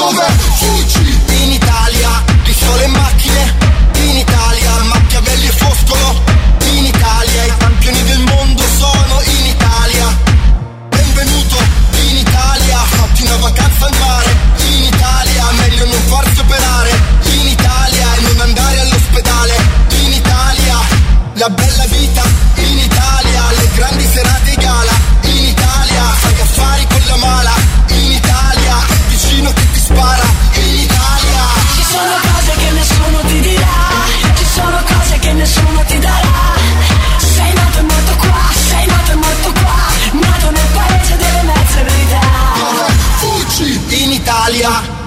dove fugi in Italia di sole e macchine. In Italia Machiavelli e Foscolo. In Italia i campioni del mondo sono in Italia. Benvenuto in Italia fatti una vacanza al mare. In Italia meglio non farsi operare. In Italia e non andare all'ospedale. In Italia la bella vita batalha